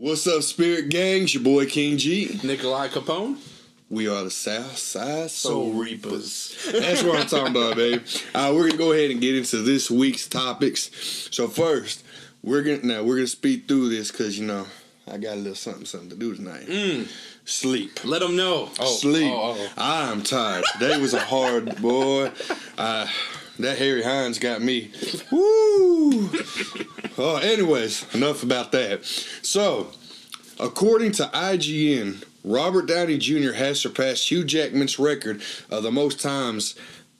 What's up, Spirit Gangs? Your boy King G. Nikolai Capone. We are the South Side Soul, Soul Reapers. That's what I'm talking about, baby. Uh, we're gonna go ahead and get into this week's topics. So first, we're gonna now we're gonna speed through this because you know I got a little something something to do tonight. Mm, Sleep. let them know. Oh, Sleep. Oh, oh. I'm tired. Today was a hard boy. Uh, that Harry Hines got me. Woo! Oh, anyways, enough about that. So, according to IGN, Robert Downey Jr. has surpassed Hugh Jackman's record of the most times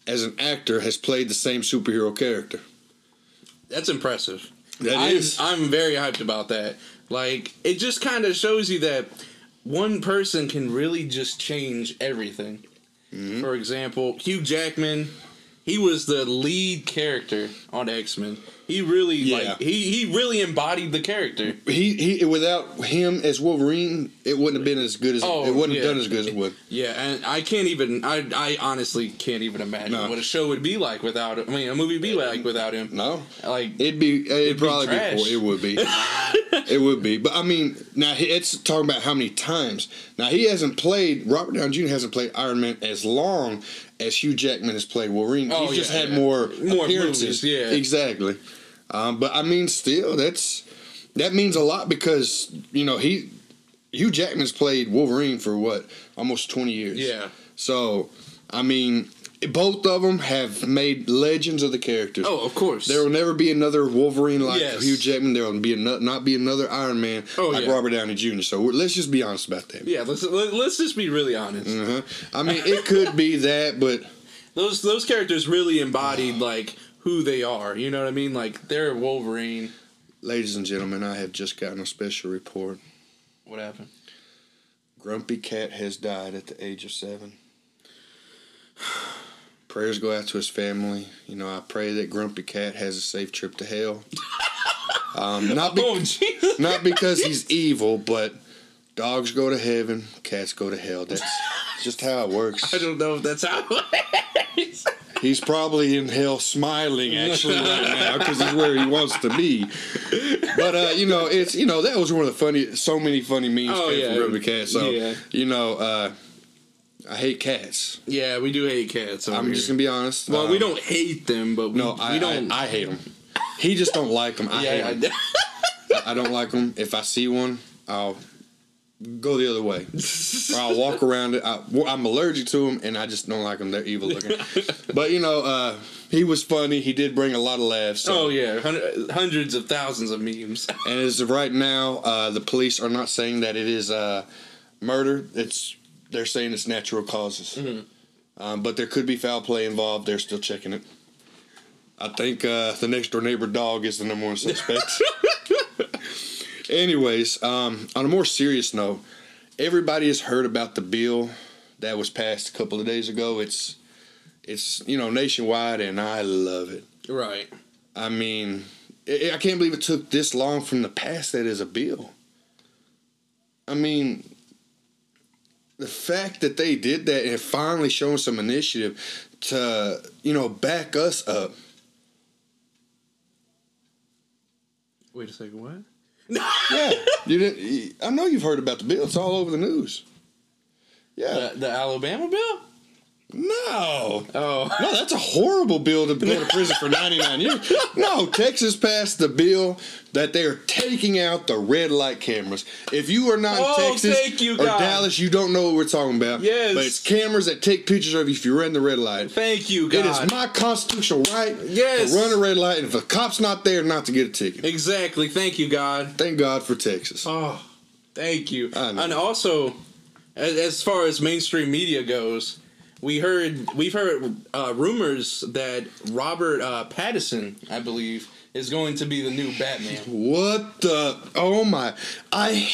as an actor has played the same superhero character. That's impressive. That I'm, is. I'm very hyped about that. Like, it just kind of shows you that one person can really just change everything. Mm-hmm. For example, Hugh Jackman, he was the lead character on X Men. He really Yeah. like he he really embodied the character. He he without him as Wolverine, it wouldn't have been as good as Oh, it wouldn't have yeah. done as good as it would. Yeah, and I can't even. I I honestly can't even imagine No. what a show would be like without. I mean, a movie would be like without him. No, Like It'd be. It'd, be probably be. trash. poor. It would be. it would be. But I mean, now it's talking about how many times. Now he hasn't played. Robert Downey Jr. hasn't played Iron Man as long as Hugh Jackman has played Wolverine. Oh, He's just had yeah. more More appearances. movies, yeah. exactly. Um, but I mean, still, that's that means a lot because you know he Hugh Jackman's played Wolverine for what almost twenty years. yeah. So I mean, both of them have made legends of the characters. Oh, of course. There will never be another Wolverine like Yes. Hugh Jackman. There will be ano- not be another Iron Man Oh, like yeah. Robert Downey Jr. So let's just be honest about that. yeah. Let's let, let's just be really honest. Uh-huh. I mean, it could be that, but Those those characters really embodied like who they are. You know what I mean? Like they're Wolverine. ladies and gentlemen, I have just gotten a special report. What happened? Grumpy Cat has died at the age of seven. Prayers go out to his family. You know, I pray that Grumpy Cat has a safe trip to hell. Um, not be- Oh not because he's evil, but dogs go to heaven, cats go to hell. That's just how it works. I don't know if that's how. it works. He's probably in hell smiling actually right now because he's where he wants to be. But uh, you know, it's you know that was one of the funny, so many funny memes Oh, came yeah. from Cat. So Yeah. you know, uh, I hate cats. yeah, we do hate cats. I'm here. just gonna be honest. Well, Um, we don't hate them, but we, No, we I, don't. I, I hate them. He just don't like them. I yeah, hate 'em. I don't like them. If I see one, I'll go the other way. Or I'll walk around it. I, I'm allergic to them, and I just don't like them. They're evil looking. but you know, uh, he was funny. He did bring a lot of laughs. So. oh yeah, hun- hundreds of thousands of memes. And as of right now, uh, the police are not saying that it is uh, murder. It's they're saying it's natural causes. Mhm. Um, but there could be foul play involved. They're still checking it. I think uh, the next door neighbor dog is the number one suspect. Anyways, um, on a more serious note, everybody has heard about the bill that was passed a couple of days ago. It's it's you know nationwide, and I love it. right. I mean, I I can't believe it took this long from the pass that is a bill. I mean, the fact that they did that and finally showing some initiative to, you know, back us up. Wait a second. What? Yeah, you didn't. I know you've heard about the bill. It's all over the news. Yeah. The, the Alabama bill? No. Oh. No, that's a horrible bill to go to prison for 99 years. No, Texas passed the bill that they are taking out the red light cameras. If you are not in Oh, Texas thank you, or God. Dallas, you don't know what we're talking about. Yes. But it's cameras that take pictures of you if you run the red light. Thank you, It God. is my constitutional right Yes. to run a red light, and if a cop's not there, not to get a ticket. exactly. Thank you, God. Thank God for Texas. Oh, thank you. And also, as far as mainstream media goes, we heard we've heard uh, rumors that Robert uh, Pattinson, I believe, is going to be the new Batman. What the? Oh my! I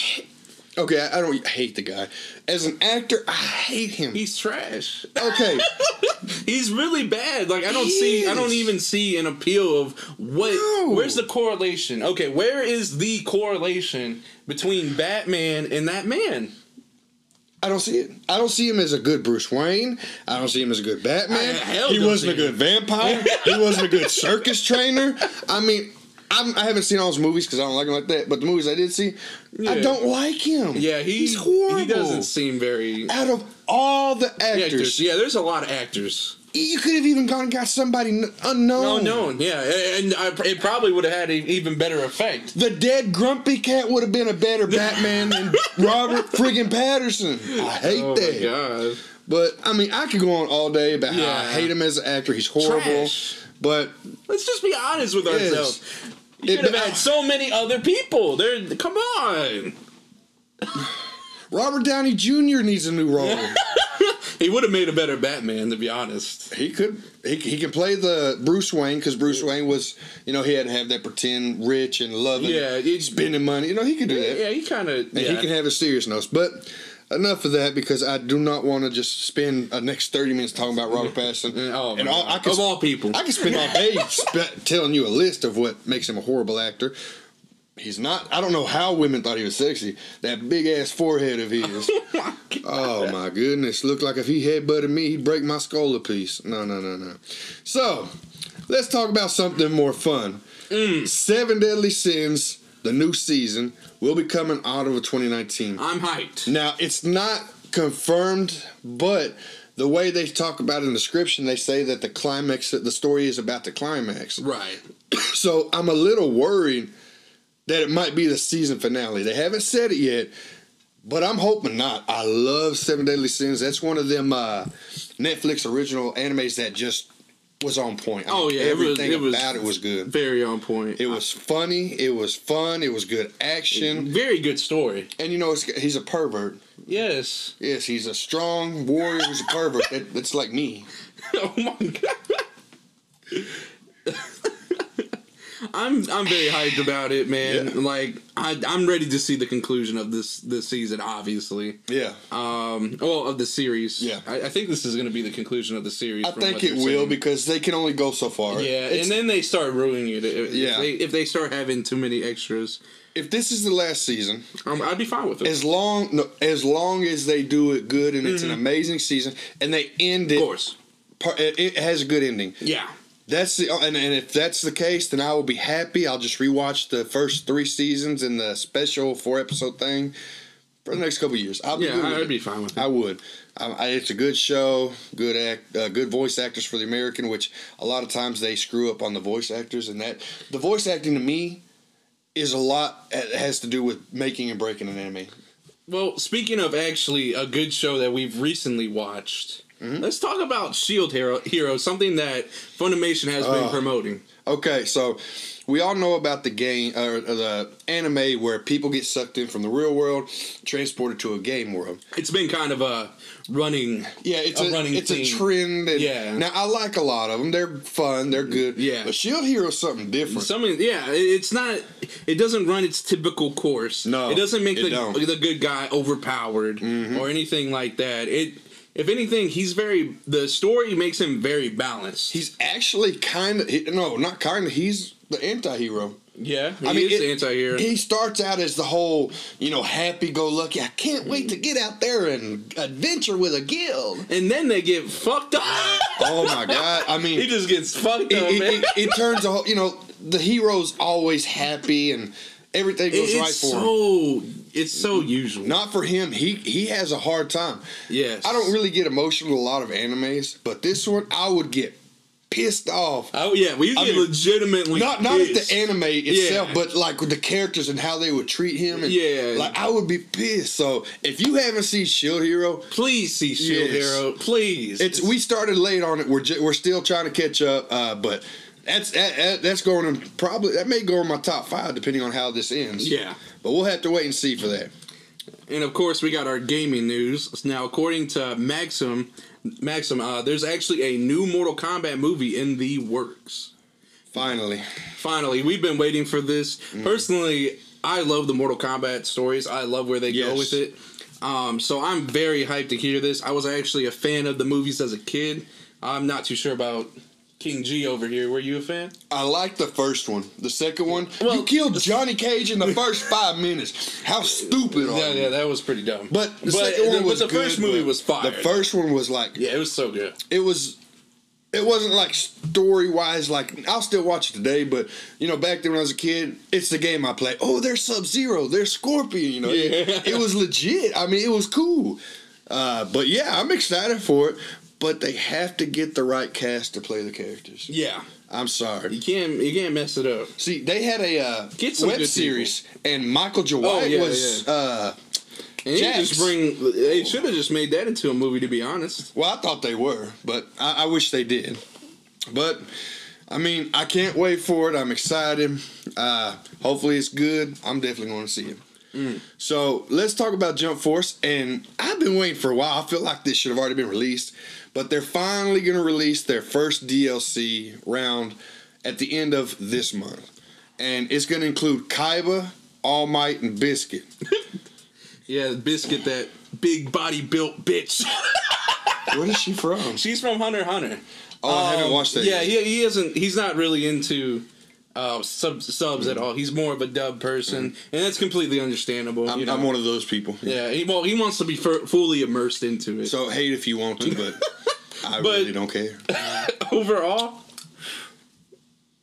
okay. I, I don't hate the guy as an actor. I hate him. He's trash. okay. He's really bad. Like I don't He see I don't even see an appeal of what No. where's the correlation? Okay, where is the correlation between Batman and that man? I don't see it. I don't see him as a good Bruce Wayne. I don't see him as a good Batman. I- he wasn't a good vampire. he wasn't a good circus trainer. I mean, I'm, I haven't seen all his movies because I don't like him like that. But the movies I did see, I don't like him. Yeah, he, he's horrible. He doesn't seem very. Out of all the Actors. actors, Yeah, there's a lot of actors. You could have even gone and got somebody unknown. Unknown, yeah, and I, it probably would have had an even better effect. The dead grumpy cat would have been a better Batman than Robert friggin' Pattinson. I oh hate Oh that. my god! But I mean, I could go on all day about how I hate him as an actor. He's horrible. Trash. But Let's just be honest with Yes. ourselves. You It- could have had so many other people. There, come on. Robert Downey Jr. needs a new role. He would have made a better Batman, to be honest. he could. He, he can play the Bruce Wayne because Bruce Wayne was, you know, he had to have that pretend rich and loving, Yeah, he- spending money. You know, he could do that. Yeah, he kind of. Yeah. he can have a serious notes. But enough of that because I do not want to just spend the next 30 minutes talking about Robert Pattinson. Oh, and all, I could, of all people. I can spend all day sp- telling you a list of what makes him a horrible actor. He's not. I don't know how women thought he was sexy. That big ass forehead of his. Oh, oh my goodness! Looked like if he headbutted me, he'd break my skull a piece. No, no, no, no. So, let's talk about something more fun. Mm. Seven Deadly Sins, the new season, will be coming out of 2019. I'm hyped. Now, it's not confirmed, but the way they talk about in the description, they say that the climax, that the story is about the climax. Right. So I'm a little worried that it might be the season finale. They haven't said it yet, but I'm hoping not. I love Seven Deadly Sins. That's one of them uh, Netflix original animes that just was on point. I Oh, mean, yeah, it was- everything it was- about it was good. Very on point. It was funny. It was fun. It was good action. very good story. And you know, it's, he's a pervert. Yes. Yes, he's a strong warrior who's a pervert. That, that's like me. oh my god. I'm I'm very hyped about it, man. Yeah. Like I I'm ready to see the conclusion of this this season. Obviously, Yeah. um, well of the series. Yeah. I, I think this is going to be the conclusion of the series. I think it will saying. because they can only go so far. Yeah, It's- and then they start ruining it. If, Yeah. if, they, if they start having too many extras, if this is the last season, um, I'd be fine with it. as long no, as long as they do it good and it's an amazing season and they end it. of course. it has a good ending. Yeah. That's the and, and if that's the case, then I will be happy. I'll just rewatch the first three seasons and the special four episode thing for the next couple years. I'll be yeah, I'd be fine with it. I would. Um, I, it's a good show, good act, uh, good voice actors for the American, which a lot of times they screw up on the voice actors, and that the voice acting to me is a lot has to do with making and breaking an anime. Well, speaking of actually a good show that we've recently watched, Mm-hmm. let's talk about Shield Hero, Hero, something that Funimation has been Oh. promoting. Okay, so we all know about the game or the anime where people get sucked in from the real world, transported to a game world. It's been kind of a running. Yeah, it's A a, running it's a trend. And Yeah. Now I like a lot of them. They're fun. They're good. Yeah. But Shield Hero's something different. Something, yeah, it's not. It doesn't run its typical course. No, it doesn't make it the don't. Mm-hmm. the good guy overpowered or anything like that. It, if anything, he's very. The story makes him very balanced. He's actually kind of no, not kind of. He's the anti-hero. yeah, he I mean, is it- anti-hero. He starts out as the whole, you know, happy-go-lucky. I can't wait to get out there and adventure with a guild. and then they get fucked up. Oh my god! I mean, he just gets fucked it, up, it, man. it, it turns a whole, you know, the hero's always happy and everything goes right for him. It's so usual. Not for him. He he has a hard time. yes, I don't really get emotional with a lot of animes, but this one I would get pissed off. Oh yeah, we get mean, legitimately Not not at the anime itself, Yeah. but like with the characters and how they would treat him. And, Yeah. like I would be pissed. So if you haven't seen Shield Hero, Please see Shield Yes. Hero, please. it's we started late on it. We're we're still trying to catch up, uh, but that's that, that- that's going to probably that may go in my top five depending on how this ends. yeah. but we'll have to wait and see for that. And of course, we got our gaming news. Now, according to Maxim, Maxim, uh, there's actually a new Mortal Kombat movie in the works. Finally, Finally, we've been waiting for this. Mm-hmm. Personally, I love the Mortal Kombat stories. I love where they go with it. Um, so I'm very hyped to hear this. I was actually a fan of the movies as a kid. I'm not too sure about King G over here. Were you a fan? I like the first one. The second one, Well, you killed Johnny Cage in the first five minutes. How stupid are Yeah, you? yeah, that was pretty dumb. But the But second the- one but was the first movie was fire. The first one was like yeah, it was so good. it was it wasn't like story wise. Like I'll still watch it today, but you know, back then when I was a kid, it's the game I play. Oh, they're Sub Zero, they're Scorpion. You know, Yeah. it, it was legit. I mean, it was cool. Uh, but yeah, I'm excited for it. But they have to get the right cast to play the characters. Yeah, I'm sorry. you can't you can't mess it up. See, they had a uh, Get web series, and Michael Jai. Oh, yeah, was. yeah. Uh, And they just bring. They should have just made that into a movie. To be honest. well, I thought they were, but I, I wish they did. But I mean, I can't wait for it. I'm excited. Uh, hopefully, it's good. I'm definitely going to see it. So let's talk about Jump Force. And I've been waiting for a while. I feel like this should have already been released, but they're finally going to release their first DLC round at the end of this month, and it's going to include Kaiba, All Might, and Biscuit. Yeah, Biscuit, that big body built bitch. Where is she from? She's from Hunter Hunter. Oh, I haven't Um, watched that. Yeah, yet. he, he isn't. He's not really into uh, sub, subs at all. He's more of a dub person, and that's completely understandable. Mm-hmm. I'm, you know? I'm one of those people. Yeah, he, well, he wants to be fur- fully immersed into it. So hate if you want to, but I But- really don't care. overall,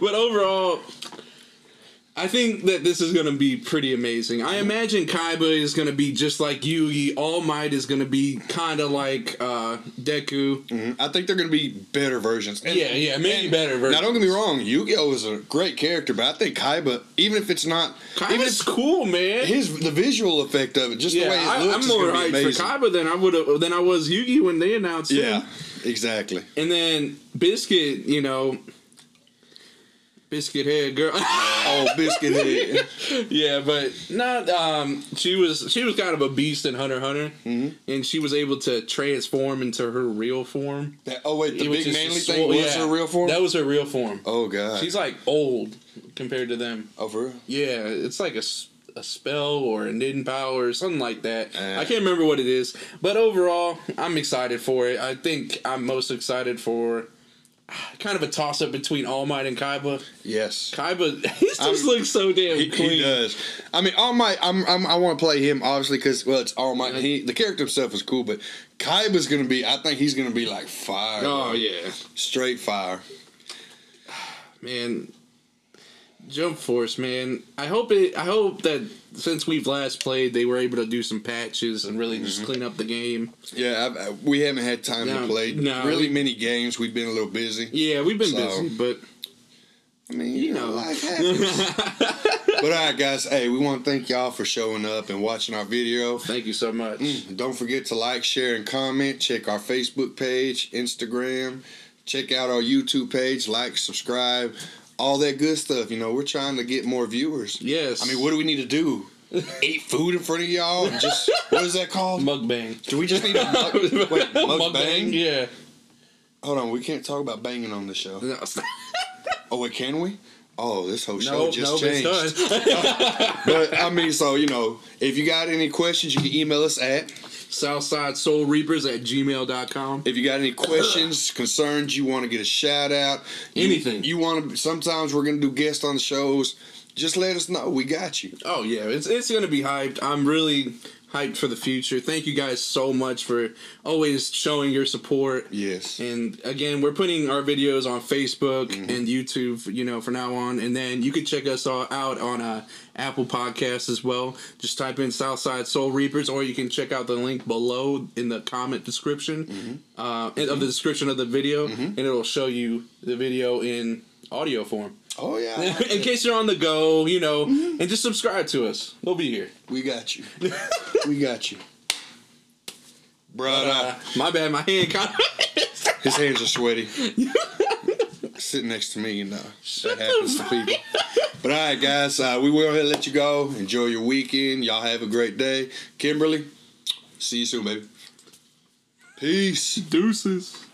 but overall, I think that this is going to be pretty amazing. I imagine Kaiba is going to be just like Yugi. All Might is going to be kind of like uh, Deku. Mhm. I think they're going to be better versions. And- Yeah, yeah, maybe better versions. Now, don't get me wrong. Yu-Gi-Oh is a great character, but I think Kaiba, even if it's not, even Kaiba's if cool, man. his the visual effect of it, just the way it looks, I'm is more going to be hyped amazing. for Kaiba than I would have than I was Yugi when they announced him. Yeah, exactly. And then Biscuit, you know, Biscuit head girl. Oh, biscuit head. yeah, but not. Um, she was she was kind of a beast in Hunter Hunter, Mm-hmm. and she was able to transform into her real form. That, oh wait, the Which big manly thing swole- was yeah, her real form. That was her real form. oh god, She's like old compared to them. oh for real? Yeah, it's like a a spell or a hidden power or something like that. Uh. I can't remember what it is, but overall, I'm excited for it. I think I'm most excited for kind of a toss up between All Might and Kaiba. Yes. Kaiba, he just I'm- looks so damn He, clean. he does. I mean, All Might. I'm, I'm, I want to play him obviously because well, it's All Might. He the character himself is cool, but Kaiba's gonna be. I think he's gonna be like fire. Oh bro. yeah, straight fire. man. Jump Force, man. I hope it. I hope that since we've last played, they were able to do some patches and really Mm-hmm. just clean up the game. Yeah, I've, I, we haven't had time No, to play no, really we- many games. We've been a little busy. Yeah, we've been So- busy, but I mean, you, know, know. life happens. but all right, guys. Hey, we want to thank y'all for showing up and watching our video. thank you so much. Mm, Don't forget to like, share, and comment. Check our Facebook page, Instagram. Check out our YouTube page. Like, subscribe, all that good stuff. You know, we're trying to get more viewers. Yes. I mean, what do we need to do? Eat food in front of y'all? And just what is that called? Mukbang. Do we just need a mug, wait, mukbang? Yeah. Hold on, we can't talk about banging on the show. No. Oh wait, can we? Oh, this whole show no, just no, changed. But I mean, so you know, if you got any questions, you can email us at. Southside Soul Reapers at gmail.com. If you got any questions, concerns, you want to get a shout out, you- Anything. you, want to. Sometimes we're gonna do guests on the shows. Just let us know. We got you. Oh yeah, it's it's gonna be hyped. I'm really hyped for the future. Thank you guys so much for always showing your support. Yes. And again, we're putting our videos on Facebook and YouTube, you know, for now on. And then you can check us all out on uh, Apple Podcasts as well. Just type in Southside Soul Reapers, or you can check out the link below in the comment description uh, of the description of the video, and it'll show you the video in audio form. Oh yeah. in case you're on the go, you know, and just subscribe to us. We'll be here. we got you. we got you. Brother, Uh, my bad, my hand caught. his hands are sweaty. Sitting next to me, you know. That happens to people. But all right, guys, uh, we will go ahead and let you go. Enjoy your weekend. Y'all have a great day. Kimberly, see you soon, baby. Peace. Deuces.